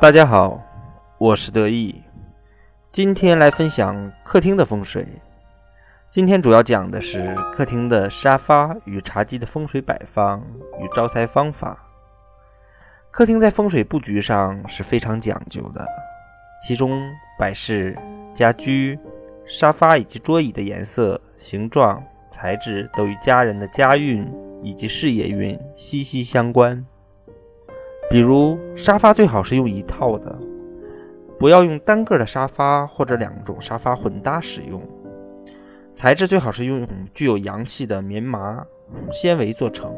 大家好，我是德意，今天来分享客厅的风水。今天主要讲的是客厅的沙发与茶几的风水摆放与招财方法。客厅在风水布局上是非常讲究的，其中摆饰、家居、沙发以及桌椅的颜色、形状、材质都与家人的家运以及事业运息息相关。比如沙发最好是用一套的，不要用单个的沙发或者两种沙发混搭使用。材质最好是用具有阳气的棉麻纤维做成，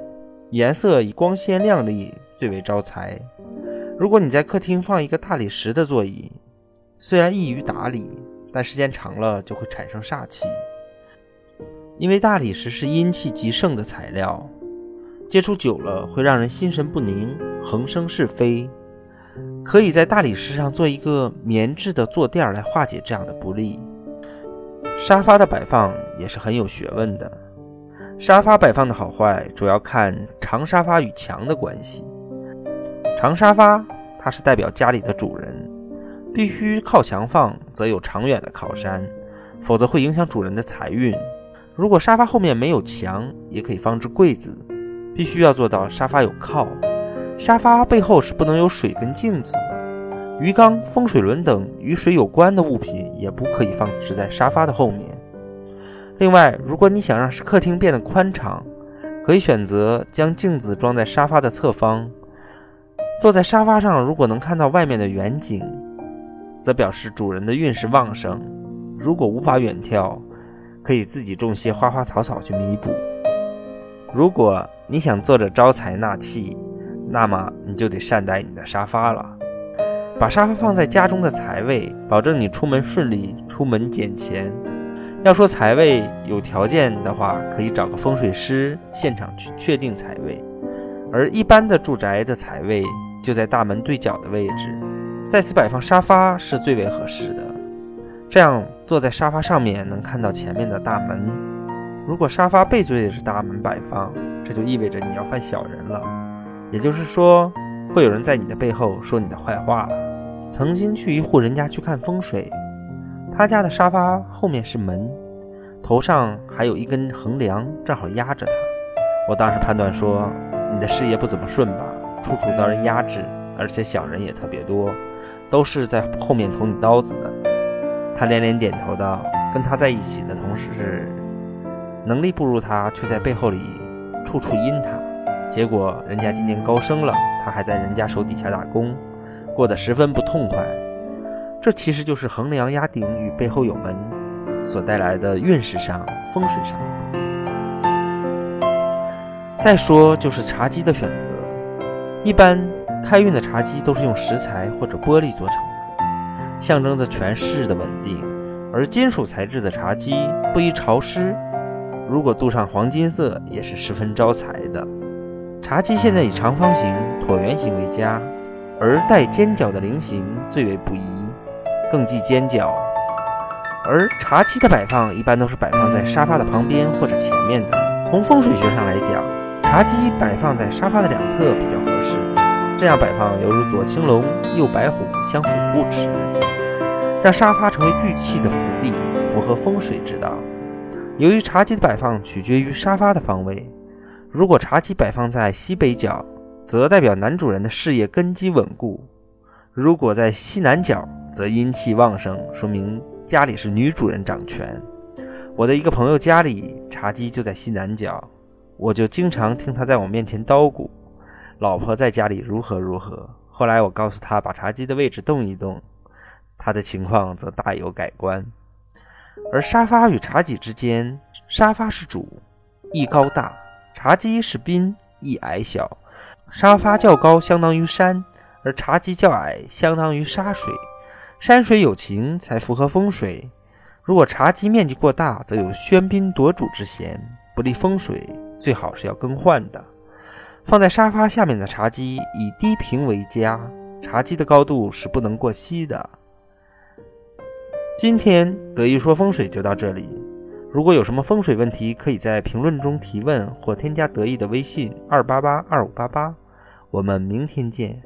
颜色以光鲜亮丽最为招财。如果你在客厅放一个大理石的座椅，虽然易于打理，但时间长了就会产生煞气，因为大理石是阴气极盛的材料。接触久了会让人心神不宁，横生是非。可以在大理石上做一个棉质的坐垫来化解这样的不利。沙发的摆放也是很有学问的。沙发摆放的好坏主要看长沙发与墙的关系。长沙发它是代表家里的主人，必须靠墙放，则有长远的靠山，否则会影响主人的财运。如果沙发后面没有墙，也可以放置柜子。必须要做到沙发有靠，沙发背后是不能有水跟镜子的，鱼缸、风水轮等与水有关的物品也不可以放置在沙发的后面。另外，如果你想让客厅变得宽敞，可以选择将镜子装在沙发的侧方。坐在沙发上，如果能看到外面的远景，则表示主人的运势旺盛。如果无法远眺，可以自己种些花花草草去弥补。如果你想坐着招财纳气，那么你就得善待你的沙发了。把沙发放在家中的财位，保证你出门顺利，出门捡钱。要说财位有条件的话，可以找个风水师现场去确定财位。而一般的住宅的财位就在大门对角的位置，在此摆放沙发是最为合适的。这样坐在沙发上面能看到前面的大门。如果沙发背对着大门摆放，这就意味着你要犯小人了，也就是说，会有人在你的背后说你的坏话了。曾经去一户人家去看风水，他家的沙发后面是门，头上还有一根横梁，正好压着他。我当时判断说，你的事业不怎么顺吧，处处遭人压制，而且小人也特别多，都是在后面捅你刀子的。他连连点头道：“跟他在一起的同时是。”能力不如他，却在背后里处处阴他，结果人家今年高升了，他还在人家手底下打工，过得十分不痛快。这其实就是横梁压顶与背后有门所带来的运势上、风水上。再说就是茶几的选择，一般开运的茶几都是用石材或者玻璃做成的，象征着权势的稳定；而金属材质的茶几不宜潮湿。如果镀上黄金色，也是十分招财的。茶几现在以长方形、椭圆形为佳，而带尖角的菱形最为不宜，更忌尖角。而茶几的摆放一般都是摆放在沙发的旁边或者前面的。从风水学上来讲，茶几摆放在沙发的两侧比较合适，这样摆放犹如左青龙、右白虎相互护持，让沙发成为聚气的福地，符合风水之道。由于茶几的摆放取决于沙发的方位，如果茶几摆放在西北角，则代表男主人的事业根基稳固；如果在西南角，则阴气旺盛，说明家里是女主人掌权。我的一个朋友家里茶几就在西南角，我就经常听他在我面前叨咕，老婆在家里如何如何。后来我告诉他把茶几的位置动一动，他的情况则大有改观。而沙发与茶几之间，沙发是主，易高大；茶几是宾，易矮小。沙发较高，相当于山；而茶几较矮，相当于沙水。山水有情，才符合风水。如果茶几面积过大，则有喧宾夺主之嫌，不利风水，最好是要更换的。放在沙发下面的茶几，以低平为佳。茶几的高度是不能过膝的。今天德一说风水就到这里。如果有什么风水问题，可以在评论中提问或添加得意的微信二八八二五八八。我们明天见。